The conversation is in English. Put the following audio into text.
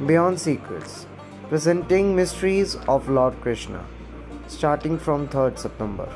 Beyond Secrets, presenting mysteries of Lord Krishna, starting from 3rd September.